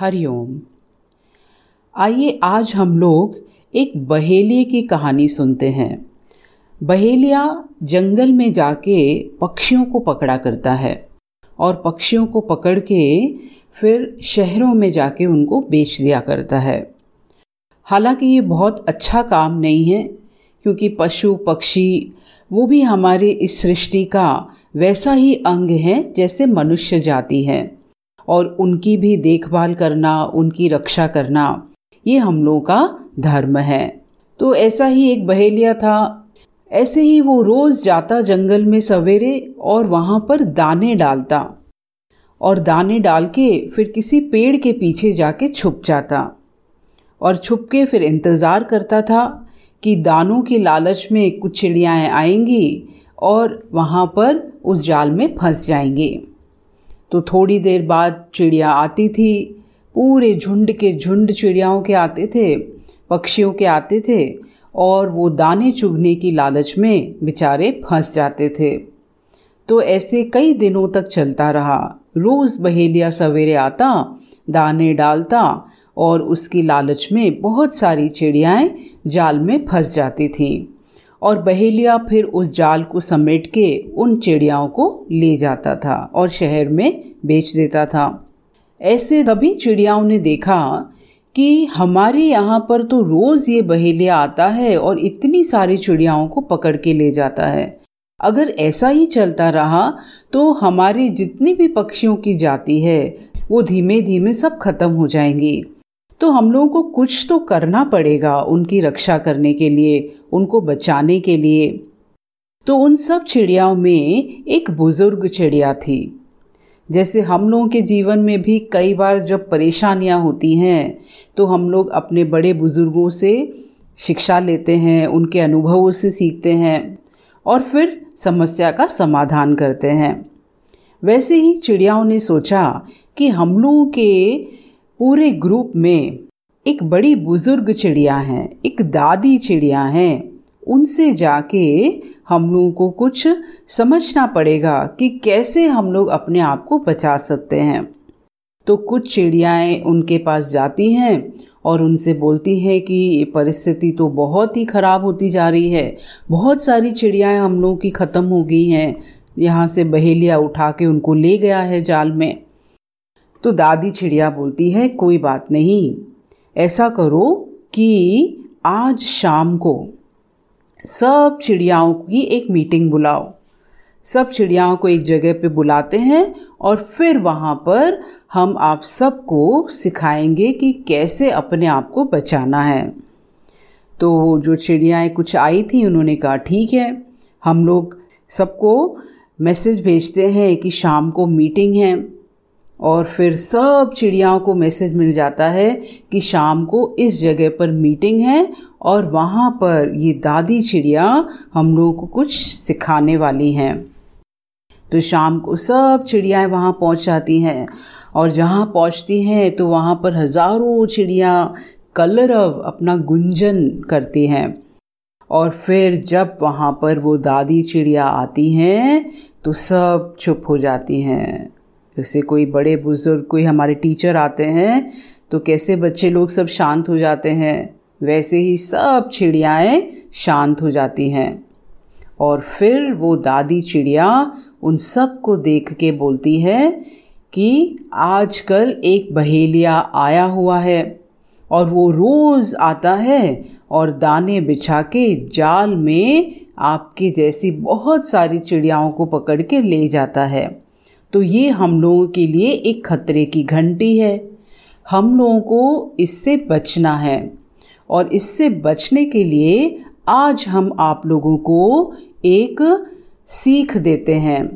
हरिओम। आइए आज हम लोग एक बहेलिए की कहानी सुनते हैं। बहेलिया जंगल में जाके पक्षियों को पकड़ा करता है और पक्षियों को पकड़ के फिर शहरों में जाके उनको बेच दिया करता है। हालाँकि ये बहुत अच्छा काम नहीं है, क्योंकि पशु, पक्षी, वो भी हमारे इस सृष्टि का वैसा ही अंग है जैसे मनुष्य जाति है। और उनकी भी देखभाल करना, उनकी रक्षा करना, ये हम लोगों का धर्म है। तो ऐसा ही एक बहेलिया था। ऐसे ही वो रोज जाता जंगल में सवेरे और वहाँ पर दाने डालता और दाने डाल के फिर किसी पेड़ के पीछे जाके छुप जाता और छुप के फिर इंतज़ार करता था कि दानों की लालच में कुछ चिड़ियाएँ आएँगी और वहाँ पर उस जाल में फंस जाएँगी। तो थोड़ी देर बाद चिड़िया आती थी। पूरे झुंड के झुंड चिड़ियाओं के आते थे, पक्षियों के आते थे, और वो दाने चुगने की लालच में बेचारे फंस जाते थे। तो ऐसे कई दिनों तक चलता रहा। रोज़ बहेलिया सवेरे आता, दाने डालता, और उसकी लालच में बहुत सारी चिड़ियाएँ जाल में फंस जाती थीं। और बहेलिया फिर उस जाल को समेट के उन चिड़ियाओं को ले जाता था और शहर में बेच देता था। ऐसे तभी चिड़ियाओं ने देखा कि हमारे यहाँ पर तो रोज़ ये बहेलिया आता है और इतनी सारी चिड़ियाओं को पकड़ के ले जाता है। अगर ऐसा ही चलता रहा तो हमारी जितनी भी पक्षियों की जाति है, वो धीमे धीमे सब खत्म हो जाएँगी। तो हम लोगों को कुछ तो करना पड़ेगा उनकी रक्षा करने के लिए, उनको बचाने के लिए। तो उन सब चिड़ियाओं में एक बुज़ुर्ग चिड़िया थी। जैसे हम लोगों के जीवन में भी कई बार जब परेशानियाँ होती हैं तो हम लोग अपने बड़े बुज़ुर्गों से शिक्षा लेते हैं, उनके अनुभवों से सीखते हैं और फिर समस्या का समाधान करते हैं। वैसे ही चिड़ियाओं ने सोचा कि हम लोगों के पूरे ग्रुप में एक बड़ी बुज़ुर्ग चिड़िया हैं, एक दादी चिड़िया हैं। उनसे जाके हम लोगों को कुछ समझना पड़ेगा कि कैसे हम लोग अपने आप को बचा सकते हैं। तो कुछ चिड़ियाएँ उनके पास जाती हैं और उनसे बोलती हैं कि, ये परिस्थिति तो बहुत ही ख़राब होती जा रही है। बहुत सारी चिड़ियाएँ हम लोगों की ख़त्म हो गई हैं। यहाँ से बहेलिया उठा के उनको ले गया है जाल में। तो दादी चिड़िया बोलती है, कोई बात नहीं। ऐसा करो कि आज शाम को सब चिड़ियाओं की एक मीटिंग बुलाओ। सब चिड़ियाओं को एक जगह पे बुलाते हैं और फिर वहाँ पर हम आप सबको सिखाएँगे कि कैसे अपने आप को बचाना है। तो जो चिड़ियाएँ कुछ आई थी, उन्होंने कहा, ठीक है, हम लोग सबको मैसेज भेजते हैं कि शाम को मीटिंग है। और फिर सब चिड़ियाओं को मैसेज मिल जाता है कि शाम को इस जगह पर मीटिंग है और वहाँ पर ये दादी चिड़िया हम लोगों को कुछ सिखाने वाली हैं। तो शाम को सब चिड़ियाएँ वहाँ पहुँच जाती हैं और जहाँ पहुँचती हैं तो वहाँ पर हज़ारों चिड़िया कलरव अपना गुंजन करती हैं। और फिर जब वहाँ पर वो दादी चिड़िया आती हैं तो सब चुप हो जाती हैं। जैसे कोई बड़े बुज़ुर्ग, कोई हमारे टीचर आते हैं तो कैसे बच्चे लोग सब शांत हो जाते हैं? वैसे ही सब चिड़ियाएँ शांत हो जाती हैं। और फिर वो दादी चिड़िया उन सबको देख के बोलती है कि आजकल एक बहेलिया आया हुआ है और वो रोज़ आता है और दाने बिछा के जाल में आपकी जैसी बहुत सारी चिड़ियाओं को पकड़ के ले जाता है। तो ये हम लोगों के लिए एक खतरे की घंटी है। हम लोगों को इससे बचना है और इससे बचने के लिए आज हम आप लोगों को एक सीख देते हैं।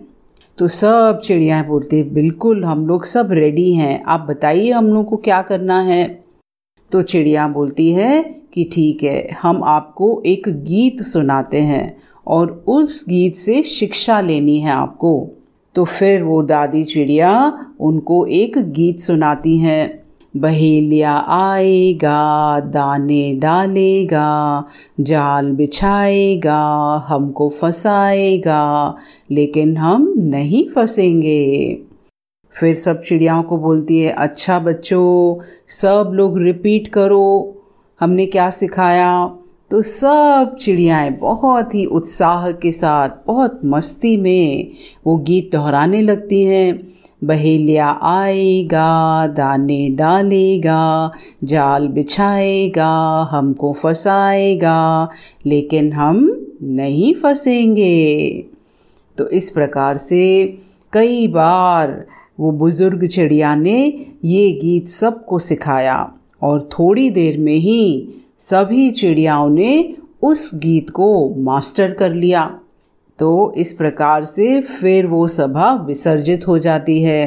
तो सब चिड़िया बोलते बिल्कुल, हम लोग सब रेडी हैं। आप बताइए हम लोग को क्या करना है? तो चिड़िया बोलती है कि ठीक है, हम आपको एक गीत सुनाते हैं और उस गीत से शिक्षा लेनी है आपको। तो फिर वो दादी चिड़िया उनको एक गीत सुनाती हैं। बहेलिया आएगा, दाने डालेगा, जाल बिछाएगा, हमको फंसाएगा, लेकिन हम नहीं फंसेंगे। फिर सब चिड़ियाओं को बोलती है अच्छा बच्चों, सब लोग रिपीट करो, हमने क्या सिखाया? तो सब चिड़ियाएँ बहुत ही उत्साह के साथ, बहुत मस्ती में वो गीत दोहराने लगती हैं। बहेलिया आएगा, दाने डालेगा, जाल बिछाएगा, हमको फंसाएगा, लेकिन हम नहीं फंसेंगे। तो इस प्रकार से कई बार वो बुज़ुर्ग चिड़िया ने ये गीत सबको सिखाया और थोड़ी देर में ही सभी चिड़ियाओं ने उस गीत को मास्टर कर लिया। तो इस प्रकार से फिर वो सभा विसर्जित हो जाती है।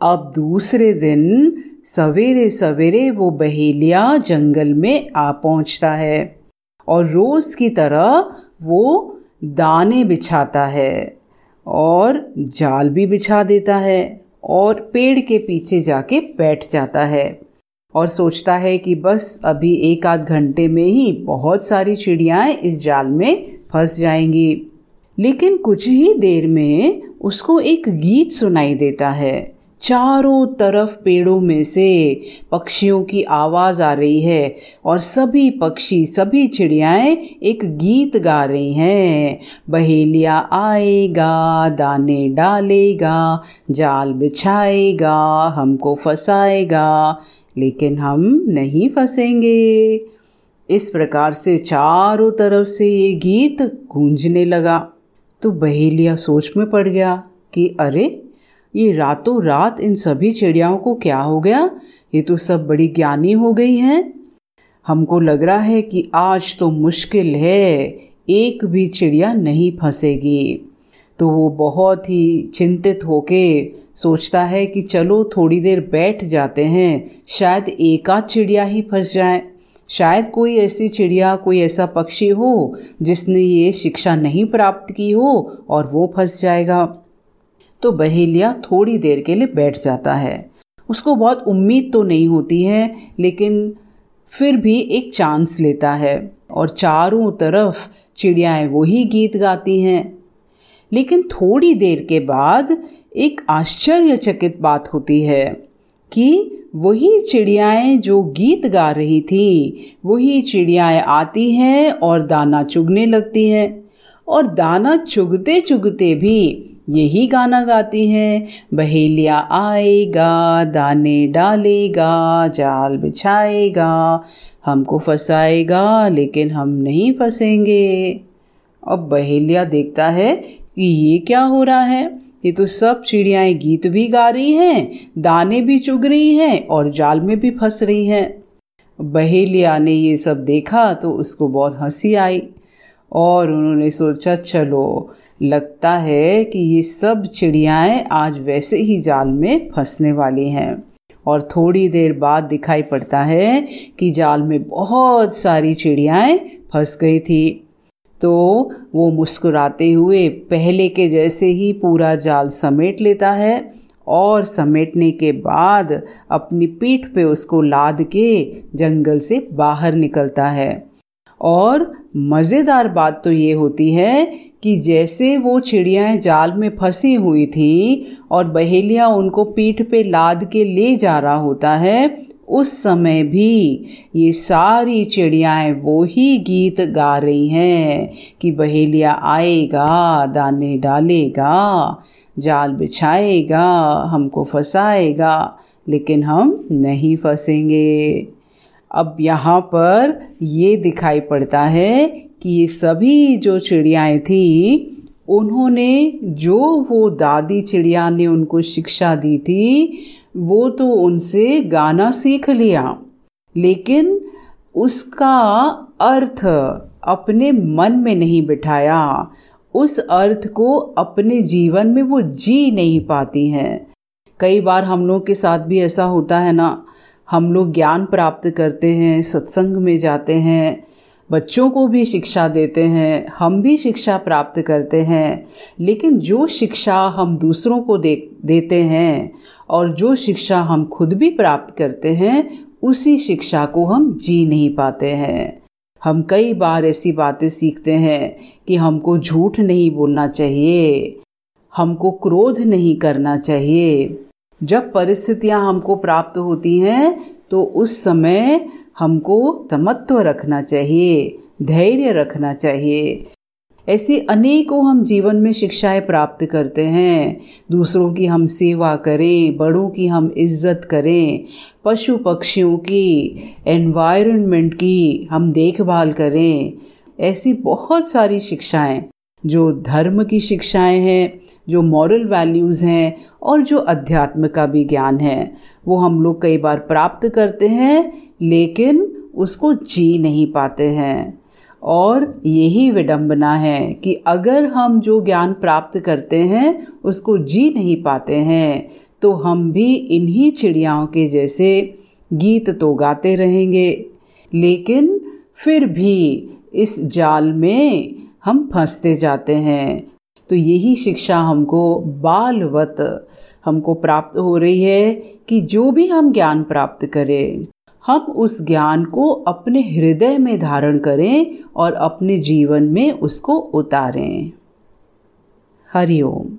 अब दूसरे दिन सवेरे सवेरे वो बहेलिया जंगल में आ पहुँचता है और रोज की तरह वो दाने बिछाता है और जाल भी बिछा देता है और पेड़ के पीछे जाके बैठ जाता है। और सोचता है कि बस अभी एक आध घंटे में ही बहुत सारी चिड़ियाएँ इस जाल में फंस जाएँगी। लेकिन कुछ ही देर में उसको एक गीत सुनाई देता है। चारों तरफ़ पेड़ों में से पक्षियों की आवाज़ आ रही है और सभी पक्षी, सभी चिड़ियाएँ एक गीत गा रही हैं। बहेलिया आएगा, दाने डालेगा, जाल बिछाएगा, हमको फंसाएगा। लेकिन हम नहीं फंसेंगे। इस प्रकार से चारों तरफ़ से ये गीत गूंजने लगा। तो बहेलिया सोच में पड़ गया कि अरे, ये रातों रात इन सभी चिड़ियाओं को क्या हो गया? ये तो सब बड़ी ज्ञानी हो गई हैं। हमको लग रहा है कि आज तो मुश्किल है, एक भी चिड़िया नहीं फंसेगी। तो वो बहुत ही चिंतित होके सोचता है कि चलो थोड़ी देर बैठ जाते हैं, शायद एक चिड़िया ही फंस जाए। शायद कोई ऐसी चिड़िया, कोई ऐसा पक्षी हो जिसने ये शिक्षा नहीं प्राप्त की हो और वो फंस जाएगा। तो बहेलिया थोड़ी देर के लिए बैठ जाता है। उसको बहुत उम्मीद तो नहीं होती है, लेकिन फिर भी एक चांस लेता है और चारों तरफ़ चिड़ियाएँ वही गीत गाती हैं। लेकिन थोड़ी देर के बाद एक आश्चर्यचकित बात होती है कि वही चिड़ियाएँ जो गीत गा रही थी, वही चिड़ियाएँ आती हैं और दाना चुगने लगती हैं। और दाना चुगते चुगते भी यही गाना गाती हैं। बहेलिया आएगा, दाने डालेगा, जाल बिछाएगा, हमको फंसाएगा, लेकिन हम नहीं फंसेंगे। अब बहेलिया देखता है कि ये क्या हो रहा है? ये तो सब चिड़ियाएँ गीत भी गा रही हैं, दाने भी चुग रही हैं और जाल में भी फंस रही हैं। बहेलिया ने ये सब देखा तो उसको बहुत हँसी आई और उन्होंने सोचा, चलो, लगता है कि ये सब चिड़ियाएँ आज वैसे ही जाल में फंसने वाली हैं। और थोड़ी देर बाद दिखाई पड़ता है कि जाल में बहुत सारी चिड़ियाएँ फंस गई थी। तो वो मुस्कुराते हुए पहले के जैसे ही पूरा जाल समेट लेता है और समेटने के बाद अपनी पीठ पे उसको लाद के जंगल से बाहर निकलता है। और मज़ेदार बात तो ये होती है कि जैसे वो चिड़ियाएँ जाल में फंसी हुई थी और बहेलिया उनको पीठ पे लाद के ले जा रहा होता है उस समय भी ये सारी चिड़ियाएँ वो ही गीत गा रही हैं कि बहेलिया आएगा, दाने डालेगा, जाल बिछाएगा, हमको फंसाएगा, लेकिन हम नहीं फंसेंगे। अब यहाँ पर ये दिखाई पड़ता है कि ये सभी जो चिड़ियाएँ थी उन्होंने जो वो दादी चिड़िया ने उनको शिक्षा दी थी, वो तो उनसे गाना सीख लिया। लेकिन उसका अर्थ अपने मन में नहीं बिठाया। उस अर्थ को अपने जीवन में वो जी नहीं पाती हैं। कई बार हम लोग के साथ भी ऐसा होता है ना, हम लोग ज्ञान प्राप्त करते हैं, सत्संग में जाते हैं बच्चों को भी शिक्षा देते हैं, हम भी शिक्षा प्राप्त करते हैं, लेकिन जो शिक्षा हम दूसरों को दे, देते हैं और जो शिक्षा हम खुद भी प्राप्त करते हैं, उसी शिक्षा को हम जी नहीं पाते हैं। हम कई बार ऐसी बातें सीखते हैं कि हमको झूठ नहीं बोलना चाहिए, हमको क्रोध नहीं करना चाहिए। जब परिस्थितियाँ हमको प्राप्त होती हैं तो उस समय हमको समत्व रखना चाहिए, धैर्य रखना चाहिए। ऐसी अनेकों हम जीवन में शिक्षाएँ प्राप्त करते हैं। दूसरों की हम सेवा करें, बड़ों की हम इज़्ज़त करें, पशु पक्षियों की एनवायरनमेंट की हम देखभाल करें। ऐसी बहुत सारी शिक्षाएँ, जो धर्म की शिक्षाएँ हैं जो मॉरल वैल्यूज़ हैं और जो अध्यात्म का भी ज्ञान है, वो हम लोग कई बार प्राप्त करते हैं, लेकिन उसको जी नहीं पाते हैं। और यही विडंबना है कि अगर हम जो ज्ञान प्राप्त करते हैं, उसको जी नहीं पाते हैं तो हम भी इन्हीं चिड़ियाओं के जैसे गीत तो गाते रहेंगे। लेकिन फिर भी इस जाल में हम फंसते जाते हैं तो यही शिक्षा हमको बालवत हमको प्राप्त हो रही है कि जो भी हम ज्ञान प्राप्त करें, हम उस ज्ञान को अपने हृदय में धारण करें और अपने जीवन में उसको उतारें। हरिओम